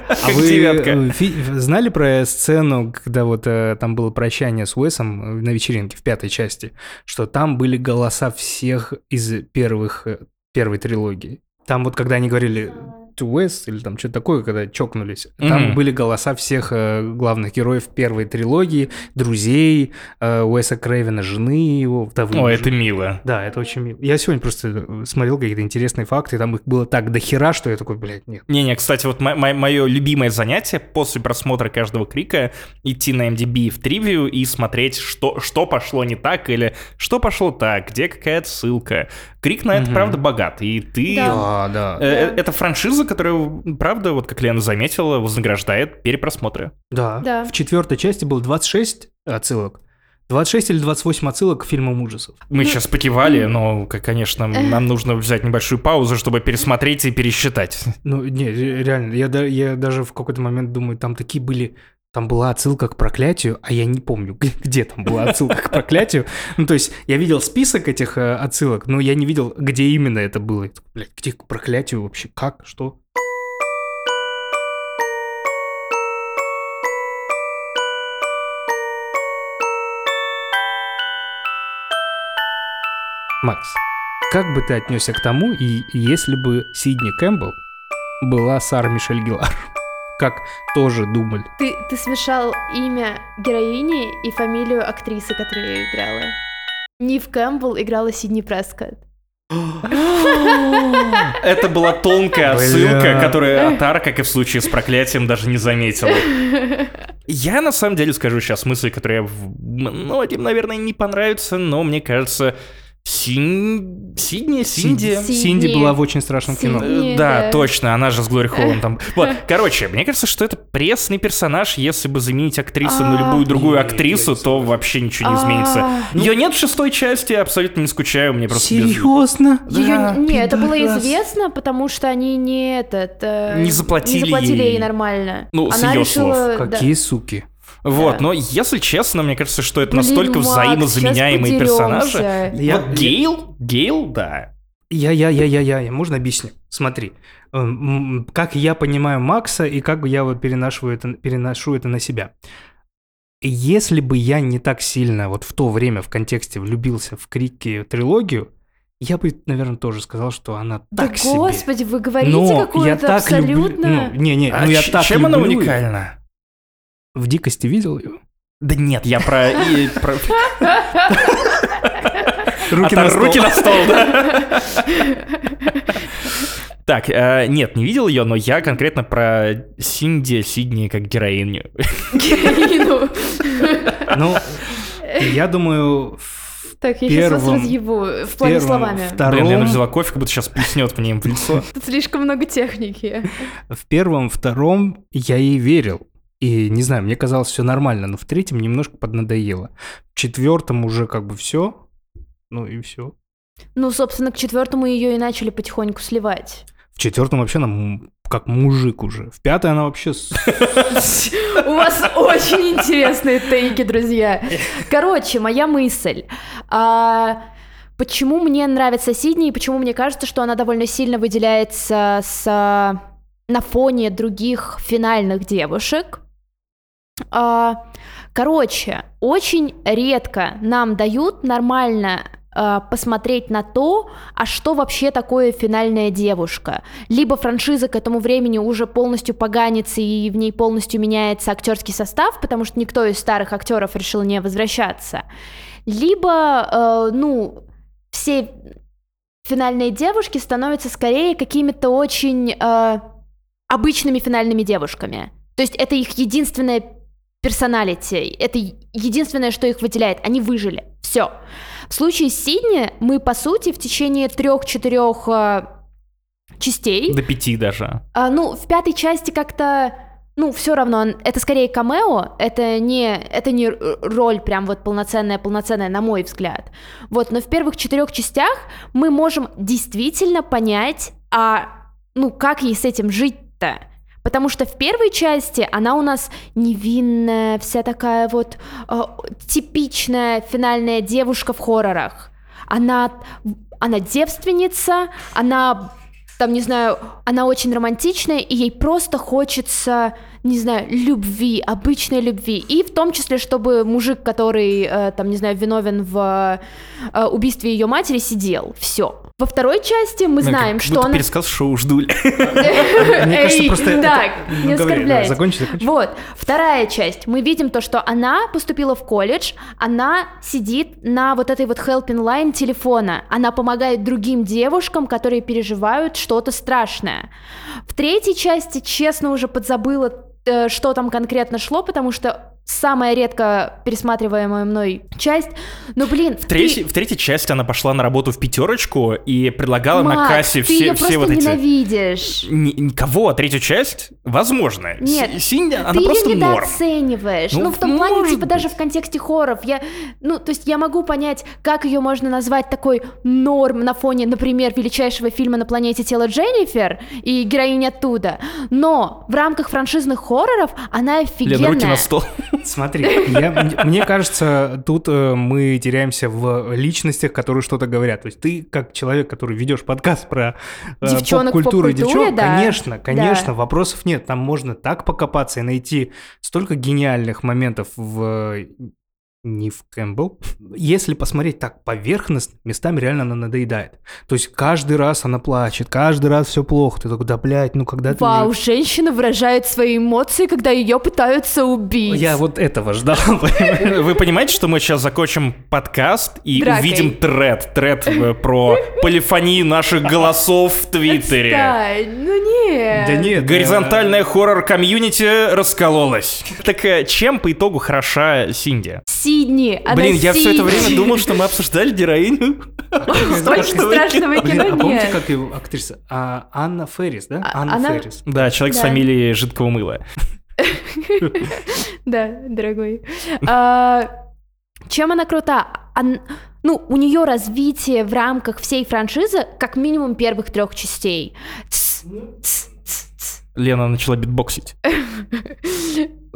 А вы девятка. э, знали про сцену, когда вот э, там было прощание с Уэсом э, на вечеринке в пятой части, что там были голоса всех из первых первой трилогии. Там вот когда они говорили to Wes или там что-то такое, когда чокнулись, там Мгм. были голоса всех э, главных героев первой трилогии, друзей э, Уэса Крейвена, жены его, вдовы. О, это мило. Да, это очень мило. Я сегодня просто э, смотрел какие-то интересные факты, там их было так до хера, что я такой, блядь, нет. Не-не, кстати, вот мое любимое занятие после просмотра каждого крика идти на MDB в тривию и смотреть, что, что пошло не так или что пошло так, где какая-то ссылка. Крик на это, Мгм. правда, богат. И ты... Да. Да, да. Э, э, Да. Это франшиза, которая, правда, вот как Лена заметила, вознаграждает перепросмотры. Да. Да. В четвертой части было 26 отсылок. 26 или 28 отсылок к фильмам ужасов. Мы Ну, сейчас покивали, но, конечно, нам нужно взять небольшую паузу, чтобы пересмотреть и пересчитать. Ну, не, ре- реально, я, я даже в какой-то момент думаю, там такие были... Там была отсылка к проклятию, а я не помню, где там была отсылка к проклятию. Ну, то есть, я видел список этих э, отсылок, но я не видел, где именно это было. Блядь, где к проклятию вообще? Как? Что? Макс, как бы ты отнесся к тому, и если бы Сидни Кэмпбелл была Сара Мишель Гелар? Как тоже думали? Ты, ты смешал имя героини и фамилию актрисы, которая её играла. Нив Кэмпбелл играла Сидни Прескотт. Это была тонкая отсылка, которую Атар, как и в случае с проклятием, даже не заметила. Я на самом деле скажу сейчас мысль, которая в- многим, наверное, не понравится, но мне кажется, Син... Сидни, Синди... Синди. Синди была в очень страшном кино. Синди. Э, Да, да. точно, она же с Глори Холландом. Вот, короче, мне кажется, что это пресный персонаж. Если бы заменить актрису на А. любую другую Не, актрису, то вообще ничего не изменится. А, Ее нет в шестой части, абсолютно не скучаю, мне просто... Серьезно? Да, не, это было известно, потому что они не этот э, Не заплатили не заплатили ей. нормально. Ну, с решила, слов. Какие суки. Вот, Да. но если честно, мне кажется, что это Блин, настолько Макс, взаимозаменяемые персонажи. Я- Вот Гейл, Гейл, да. Я, я, я, я, я, я, можно объясню? Смотри, эм, как я понимаю Макса и как я вот переношу это, переношу это на себя. Если бы я не так сильно вот в то время в контексте влюбился в Крики трилогию, Я бы, наверное, тоже сказал, что она Да так себе. господи, вы говорите какую-то так люблю... абсолютно... Ну, не-не, А ну я так чем она люблю её. уникальна? В «Дикости» видел ее? Да нет, я про... и про- Руки А на стол. руки на стол, да? Так, э, нет, не видел ее, но я конкретно про Синди, Сидни как героиню. Героину. Ну, я думаю, в Так, я сейчас вас первом- разъебу в плане словами. втором, Блин, Лена взяла кофе, как будто сейчас плеснет мне им в лицо. Тут слишком много техники. в первом, втором я ей верил. И не знаю, мне казалось все нормально, но в третьем немножко поднадоело. В четвертом уже как бы все. Ну и все. Ну, собственно, к четвертому ее и начали потихоньку сливать. В четвертом вообще она м- как мужик уже. В пятой она вообще... У вас очень интересные тейки, друзья. Короче, моя мысль. А, Почему мне нравится Сидни и почему мне кажется, что она довольно сильно выделяется с, на фоне других финальных девушек? А, Короче, очень редко нам дают нормально а, посмотреть на то, а что вообще такое финальная девушка. Либо франшиза к этому времени уже полностью поганится и в ней полностью меняется актерский состав, потому что никто из старых актеров решил не возвращаться. Либо, э, ну, все финальные девушки становятся скорее какими-то очень э, обычными финальными девушками. То есть это их единственное персоналити, это единственное, что их выделяет. Они выжили. Все. В случае с Сидни мы, по сути, в течение трех-четырех частей, До пяти даже. а, ну, в пятой части как-то, ну, все равно, это скорее камео, это не, это не роль прям вот полноценная-полноценная, на мой взгляд. Вот, но в первых четырех частях мы можем действительно понять, а, ну, как ей с этим жить-то. Потому что в первой части она у нас невинная, вся такая вот э, типичная финальная девушка в хоррорах. Она, она девственница, она там, не знаю, она очень романтичная, и ей просто хочется, не знаю, любви, обычной любви. И в том числе, чтобы мужик, который, э, там, не знаю, виновен в э, убийстве ее матери, сидел. Все. Во второй части мы знаем, Как что будто она... пересказ шоу «Ждуль». Мне кажется, просто... Так, Ну, не говори, оскорбляйте. Закончи, закончи. Вот, вторая часть. Мы видим то, что она поступила в колледж, она сидит на вот этой вот helping line телефона, она помогает другим девушкам, которые переживают что-то страшное. В третьей части, честно, уже подзабыла, э, что там конкретно шло, потому что самая редко пересматриваемая мной часть. Но, блин, В третьей, в третьей части она пошла на работу в пятерочку и предлагала на Макс, кассе ты все, ее все вот эти... ненавидишь. Ни- Никого, третью часть? Возможно. Нет, Си- Синди, она ты просто ее норм. недооцениваешь. Ну, Ну, в том плане, типа, даже в контексте хорроров. Я, ну, то есть я могу понять, как ее можно назвать такой норм на фоне, например, величайшего фильма на планете Тело Дженнифер и героини оттуда. Но в рамках франшизных хорроров она офигенная. Лен, руки на стол. Смотри, я- мне- кажется, тут э, мы теряемся в личностях, которые что-то говорят. То есть ты, как человек, который ведешь подкаст про э, Девчонок в поп-культуру и поп-культуре, девчонок, да. конечно, конечно, Да. вопросов нет. Там можно так покопаться и найти столько гениальных моментов в не в Кэмпбелл. Если посмотреть так поверхностно, местами реально она надоедает. То есть каждый раз она плачет, каждый раз все плохо. Ты такой, да, блядь, ну когда ты... Вау, уже- женщина выражает свои эмоции, когда ее пытаются убить. Я вот этого ждал. Вы понимаете, что мы сейчас закончим подкаст и Дракой. увидим тред, тред э, про полифонию наших голосов в Твиттере. Отстань, ну нет. Да нет. Горизонтальная хоррор-комьюнити раскололась. Так чем по итогу хороша Синди? Сидни, она Блин, я все это время думал, что мы обсуждали героиню. Страшного кино а помните, как его актриса? А, Анна Феррис, да? А- Анна Феррис. Да, человек с фамилией жидкого мыла. Да, дорогой. А, Чем она крута? Ну, у нее развитие в рамках всей франшизы как минимум первых трех частей. Лена начала битбоксить.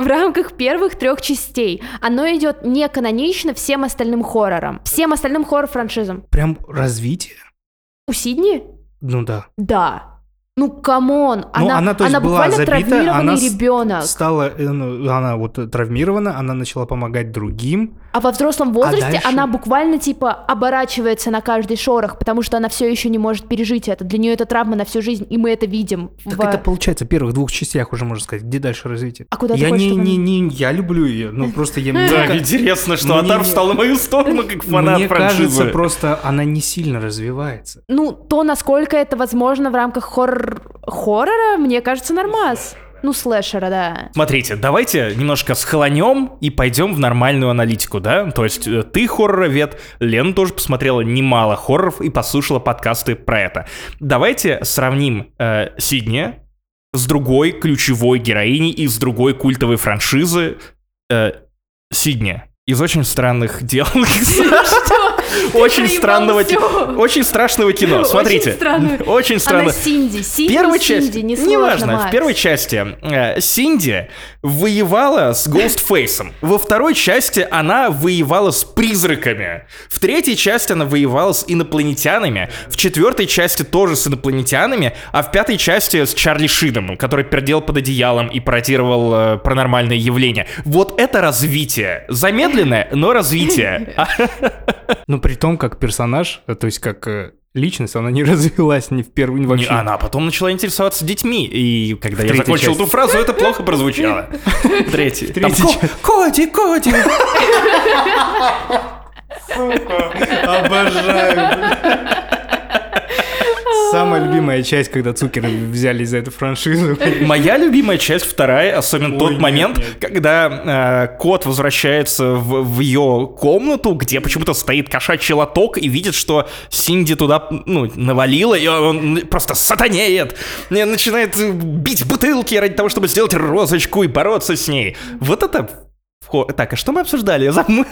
В рамках первых трех частей оно идет не канонично всем остальным хоррорам, всем остальным хоррор-франшизам. Прям развитие? У Сидни? Ну да. Да. Ну, come on, Ну, она, она, то есть, была буквально забита, травмированный она ребенок. Стала, э, ну, она вот травмирована, она начала помогать другим. А во взрослом возрасте дальше? она буквально типа оборачивается на каждый шорох, потому что она все еще не может пережить это. Для нее это травма на всю жизнь, и мы это видим. Так в- это получается в первых двух частях уже можно сказать. Где дальше развитие? А куда ты я хочешь, не, не, не, я люблю ее, ну просто я Так, ка- интересно, что Атар встал на мою сторону, как фанат мне франшизы. кажется, просто она не сильно развивается. Ну, то, насколько это возможно в рамках хоррор... хоррора, мне кажется, нормас. Ну, слэшера, да. Смотрите, давайте немножко схолонем и пойдем в нормальную аналитику, да? То есть э, ты хорроровед, Лена тоже посмотрела немало хорроров и послушала подкасты про это. Давайте сравним э, Сидни с другой ключевой героиней из другой культовой франшизы э, Сидни. Из очень странных дел. Очень странного Очень страшного кино. Смотрите. Очень странно. Она Синди. Синди, первой Синди, не неважно, в первой части э, Синди воевала с Гоустфейсом. Во второй части она воевала с призраками. В третьей части она воевала с инопланетянами. В четвертой части тоже с инопланетянами. А в пятой части с Чарли Шином, который пердел под одеялом и пародировал э, паранормальные явления. Вот это развитие. Замедленное, но развитие. А Но при том, как персонаж, э, то есть как э, личность, она не развилась ни в первый, ни Не, вообще. она потом начала интересоваться детьми, и когда я третьей закончил части. эту фразу, это плохо прозвучало. Третий. Части. Коди, Коди. Обожаю. Самая любимая часть, когда Цукеры взялись за эту франшизу. Моя любимая часть вторая, особенно Ой, тот нет, момент, нет. когда э, кот возвращается в, в ее комнату, где почему-то стоит кошачий лоток и видит, что Синди туда ну, навалила, и он просто сатанеет, и начинает бить бутылки ради того, чтобы сделать розочку и бороться с ней. Вот это... Так, а что мы обсуждали? Я забыл.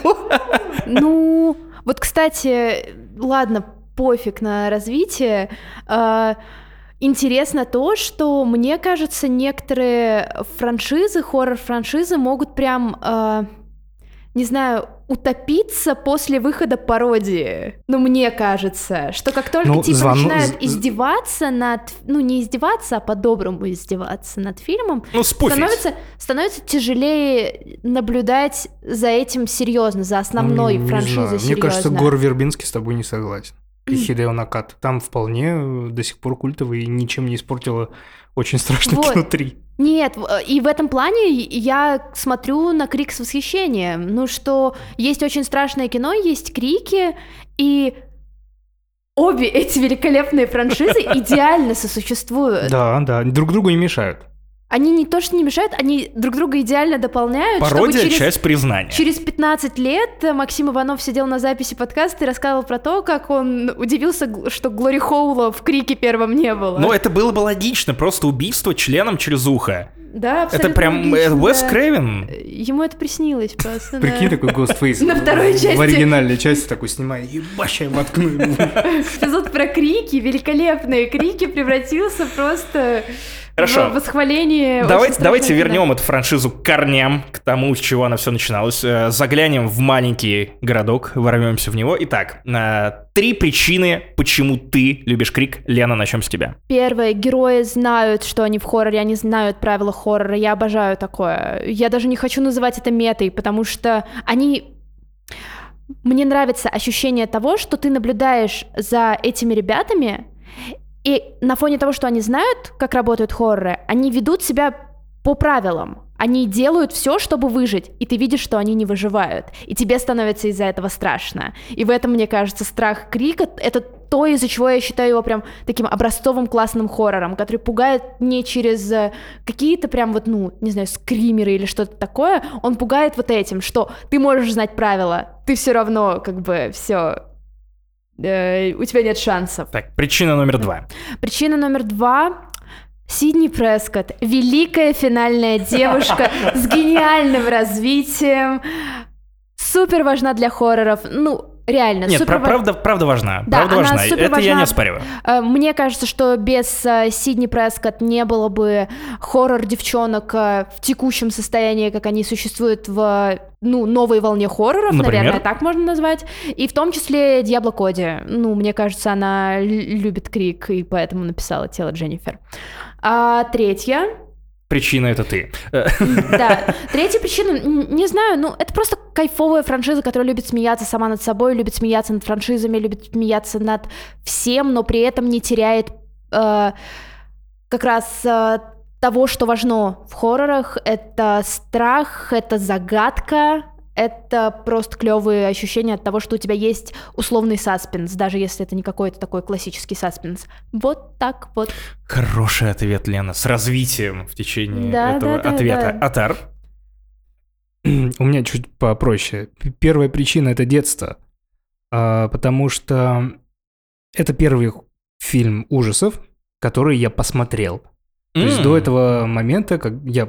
Ну, вот, кстати, ладно, пофиг на развитие. А, Интересно то, что, мне кажется, некоторые франшизы, хоррор-франшизы могут прям, а, не знаю, утопиться после выхода пародии. Ну, мне кажется, что как только Ну, типа звону- начинают издеваться над... Ну, не издеваться, а по-доброму издеваться над фильмом, Ну, спуфить. становится, становится тяжелее наблюдать за этим серьезно, за основной Ну, не франшизой знаю. серьезно. Мне кажется, Гор Вербинский с тобой не согласен. Хидео Накат. Там вполне э, до сих пор культовый и ничем не испортила очень страшное Вот. кино 3. Нет, в- и в этом плане я смотрю на крик с восхищением. Ну что, есть очень страшное кино, есть крики, и обе эти великолепные франшизы идеально сосуществуют. Да, да, друг другу не мешают. Они не то что не мешают, они друг друга идеально дополняют, Пародия через... часть признания. Через 15 лет э, Максим Иванов сидел на записи подкаста и рассказывал про то, как он удивился, что Глори Хоула в крике первом не было. Ну, это было бы логично, просто убийство членом через ухо. да, Это абсолютно прям э, логично, Уэс да. Крейвен. Ему это приснилось просто. Прикинь, такой Ghostface. На второй части. В оригинальной части такой снимает, ебать, я воткну ему. Эпизод про крики, великолепные крики, превратился просто Хорошо. в восхваление. очень Давайте, давайте кино. вернем эту франшизу к корням, к тому, с чего она все начиналась. Э, Заглянем в маленький городок, ворвемся в него. Итак, э, три причины, почему ты любишь Крик. Лена, начнем с тебя. Первое, герои знают, что они в хорроре, они знают правила хоррора. Я обожаю такое. Я даже не хочу называть это метой, потому что они... Мне нравится ощущение того, что ты наблюдаешь за этими ребятами, и на фоне того, что они знают, как работают хорроры, они ведут себя по правилам. Они делают все, чтобы выжить, и ты видишь, что они не выживают. И тебе становится из-за этого страшно. И в этом, мне кажется, страх Крика — это то, из-за чего я считаю его прям таким образцовым классным хоррором, который пугает не через э, какие-то прям вот, ну, не знаю, скримеры или что-то такое. Он пугает вот этим, что ты можешь знать правила, ты все равно как бы все у тебя нет шансов. Так, причина номер два. Причина номер два. Сидни Прескотт, великая финальная девушка с гениальным развитием, супер важна для хорроров. Ну, реально, Нет, супер пра- правда, правда важна. Да, правда она важна. супер Это я важна. не оспариваю. Э, Мне кажется, что без э, Сидни Прескотт не было бы хоррор девчонок э, в текущем состоянии, как они существуют в ну, новой волне хорроров, Например? наверное, так можно назвать. И в том числе Диабло Коди. Ну, мне кажется, она любит крик, и поэтому написала тело Дженнифер. А третья, Причина это ты. Э, да. Третья причина, не знаю, ну, это просто кайфовая франшиза, которая любит смеяться сама над собой, любит смеяться над франшизами, любит смеяться над всем, но при этом не теряет э, как раз э, того, что важно в хоррорах. Это страх, это загадка, это просто клевые ощущения от того, что у тебя есть условный саспенс, даже если это не какой-то такой классический саспенс. Вот так вот. Хороший ответ, Лена, с развитием в течение Да, этого да, да, ответа. да. Атар? У меня чуть попроще. Первая причина это детство. А, потому что это первый фильм ужасов, который я посмотрел. То есть до этого момента, как я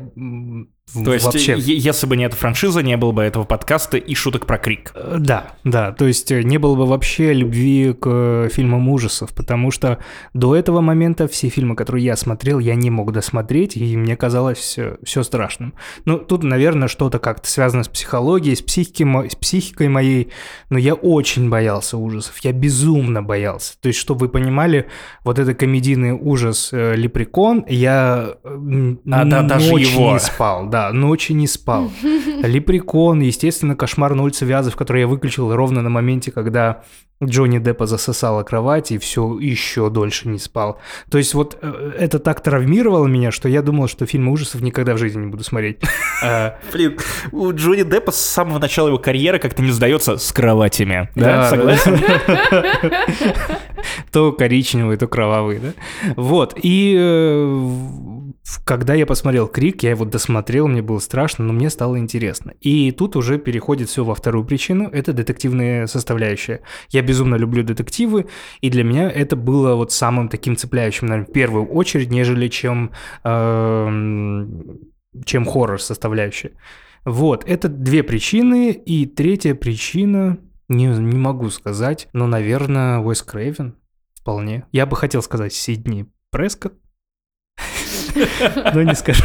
То есть, вообще... если бы не эта франшиза, не было бы этого подкаста и шуток про крик. Э, Да, да, то есть э, не было бы вообще любви к э, фильмам ужасов, потому что до этого момента все фильмы, которые я смотрел, я не мог досмотреть, и мне казалось все, страшным. Ну, тут, наверное, что-то как-то связано с психологией, с, психики, с психикой моей, но я очень боялся ужасов, я безумно боялся. То есть, чтобы вы понимали, вот это комедийный ужас «Лепрекон», я А, да, даже его. не спал, да, ночи не спал. Лепрекон, естественно, кошмар на улице Вязов, который я выключил ровно на моменте, когда Джонни Деппа засосала кровать и все еще дольше не спал. То есть вот э, это так травмировало меня, что я думал, что фильмы ужасов никогда в жизни не буду смотреть. Э, Блин, у Джонни Деппа с самого начала его карьеры как-то не сдается с кроватями. Да, Да, согласен? То коричневый, то кровавый, да? Вот, и э, когда я посмотрел «Крик», я его досмотрел, мне было страшно, но мне стало интересно. И тут уже переходит все во вторую причину, это детективная составляющая. Я безумно люблю детективы, и для меня это было вот самым таким цепляющим, наверное, в первую очередь, нежели чем, эм, чем хоррор составляющая. Вот, это две причины, и третья причина, не, не могу сказать, но, наверное, Уэс Крейвен вполне. Я бы хотел сказать Сидни Прескотт, но не скажу.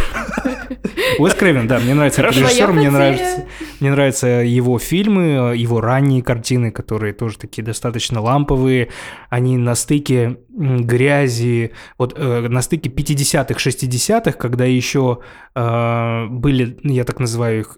Уэс Крейвен, да, мне нравится этот режиссер, мне нравится, мне нравятся его фильмы, его ранние картины, которые тоже такие достаточно ламповые. Они на стыке грязи, вот э, на стыке 50-х, 60-х, когда еще э, были, ну, я так называю их,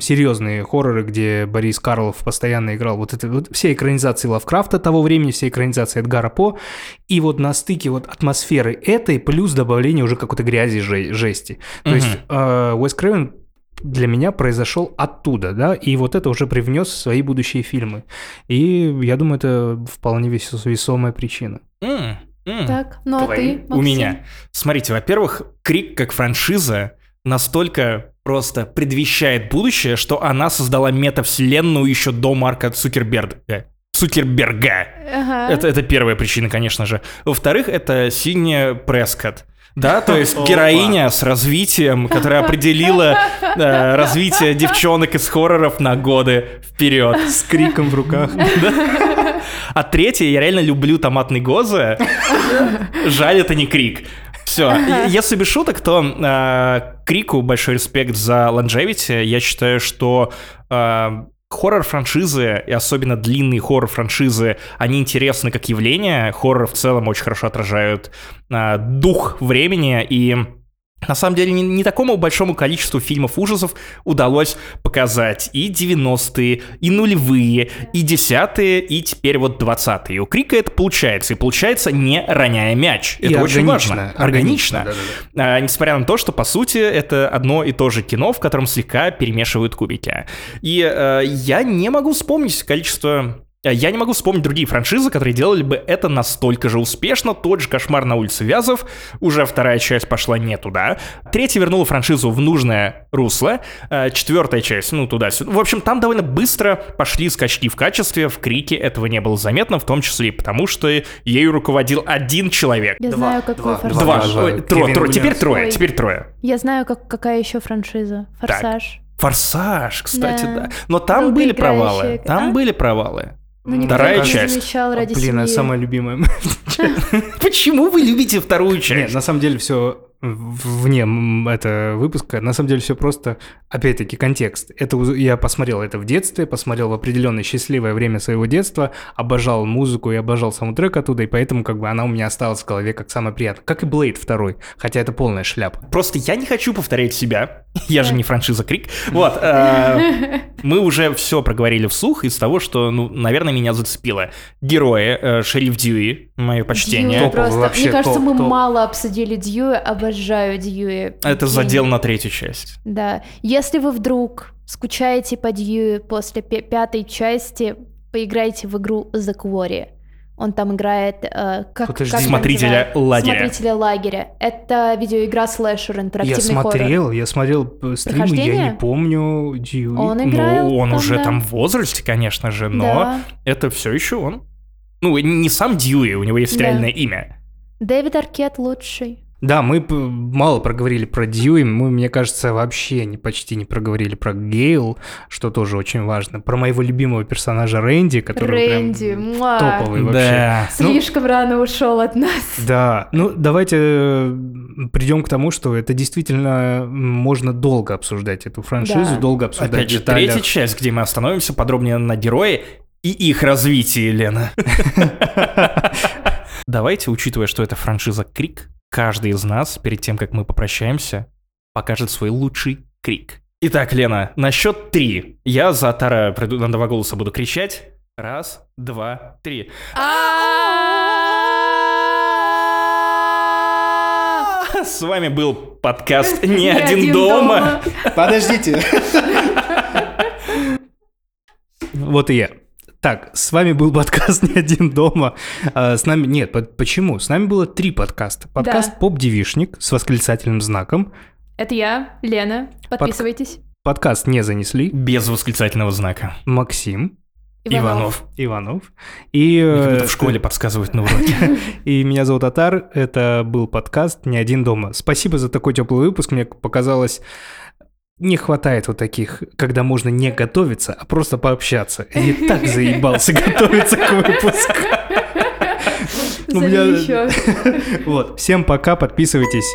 серьезные хорроры, где Борис Карлов постоянно играл вот это вот все экранизации Лавкрафта того времени, все экранизации Эдгара По, и вот на стыке вот атмосферы этой плюс добавление уже какой-то грязи, же- жести. То Мгм. есть э, Уэс Крейвен для меня произошел оттуда, да, и вот это уже привнес в свои будущие фильмы. И я думаю, это вполне вес- весомая причина. М, м. Так, ну а Твои? ты, У Максим? меня. Смотрите, во-первых, Крик как франшиза настолько просто предвещает будущее, что она создала метавселенную еще до Марка Цукерберга. Цукерберга. Ага. Это, это первая причина, конечно же. Во-вторых, это Синия Прескотт. Да, то есть героиня с развитием, которая определила э, развитие девчонок из хорроров на годы вперед. С криком в руках. А третье, я реально люблю томатный гоза. Жаль, это не крик. Все. Если без шуток, то э, Крику большой респект за longevity. Я считаю, что э, хоррор-франшизы, и особенно длинные хоррор-франшизы, они интересны как явление. Хоррор в целом очень хорошо отражают э, дух времени, и на самом деле не, не такому большому количеству фильмов ужасов удалось показать и 90-е, и нулевые, и десятые, и теперь вот 20-е. У Крика это получается, и получается не роняя мяч. И это очень органично, важно. Органично. да-да-да. А, несмотря на то, что, по сути, это одно и то же кино, в котором слегка перемешивают кубики. И э, я не могу вспомнить количество... э, Я не могу вспомнить другие франшизы, которые делали бы это настолько же успешно. Тот же «Кошмар на улице Вязов», уже вторая часть пошла не туда. Третья вернула франшизу в нужное русло. Э, Четвертая часть, ну, туда-сюда. В общем, там довольно быстро пошли скачки в качестве. В «Крике» этого не было заметно, в том числе и потому, что ею руководил один человек. Я знаю, какой форсаж. Два. Два. Ой, трое, Кевин трое. Теперь трое, Ой. теперь трое. Я знаю, как, какая еще франшиза. Форсаж. Форсаж, кстати, Да. да. Но там были Долгоиграющие. провалы. Там А? были провалы. Ну, никто Вторая не часть. замечал ради Блин, семьи. это самая любимая. Почему вы любите вторую часть? Нет, на самом деле все вне м, этого выпуска, на самом деле все просто, опять-таки, контекст. Это я посмотрел это в детстве, посмотрел в определенное счастливое время своего детства, обожал музыку и обожал саундтрек оттуда, и поэтому как бы она у меня осталась в голове как самое приятное. Как и Блейд второй, хотя это полная шляпа. Просто я не хочу повторять себя. Я же не франшиза Крик. Вот. э, Мы уже все проговорили вслух из того, что, ну, наверное, меня зацепило. Герои, э, Шериф Дьюи, мое почтение. Мне кажется, мы мало обсудили Дьюи, обожаю Дьюи. Это Гений. задел на третью часть. Да. Если вы вдруг скучаете по Дьюи после пя- пятой части, поиграйте в игру The Quarry. Он там играет э, как, Подожди. как Смотрителя лагеря. Смотрителя лагеря. Это видеоигра слэшер, Я интерактивный хоррор. смотрел, я смотрел стримы, я не помню Дьюи. Он играет Ну, он там, уже да. там в возрасте, конечно же, но Да. это все еще он. Ну, не сам Дьюи, у него есть Да. реальное имя. Дэвид Аркет лучший. Да, мы мало проговорили про Дьюи, мы, мне кажется, вообще не, почти не проговорили про Гейл, что тоже очень важно. Про моего любимого персонажа Рэнди, который прям Рэнди, муа. топовый вообще. Да. Ну, Слишком рано ушел от нас. Да, ну давайте придем к тому, что это действительно можно долго обсуждать эту франшизу, Да. долго обсуждать Опять же, детали. третья часть, где мы остановимся подробнее на герое и их развитии, Лена. Давайте, учитывая, что это франшиза Крик, каждый из нас, перед тем, как мы попрощаемся, покажет свой лучший крик. Итак, Лена, на счет три. Я за Тара приду- на два голоса буду кричать. Раз, два, три. С вами был подкаст «Не один дома». Подождите. Вот и я. Так, с вами был подкаст «Не один дома». А, С нами... Нет, по- почему? С нами было три подкаста. Подкаст Да. «Поп-девишник» с восклицательным знаком. Это я, Лена. Подписывайтесь. Подкаст «Не занесли». Без восклицательного знака. Максим Иванов. Иванов. И, Мне э, в школе подсказывают на уроке. И меня зовут Атар. Это был подкаст «Не один дома». Спасибо за такой теплый выпуск. Мне показалось, не хватает вот таких, когда можно не готовиться, а просто пообщаться. Я так заебался готовиться к выпуску. У меня-. Вот. Всем пока, подписывайтесь.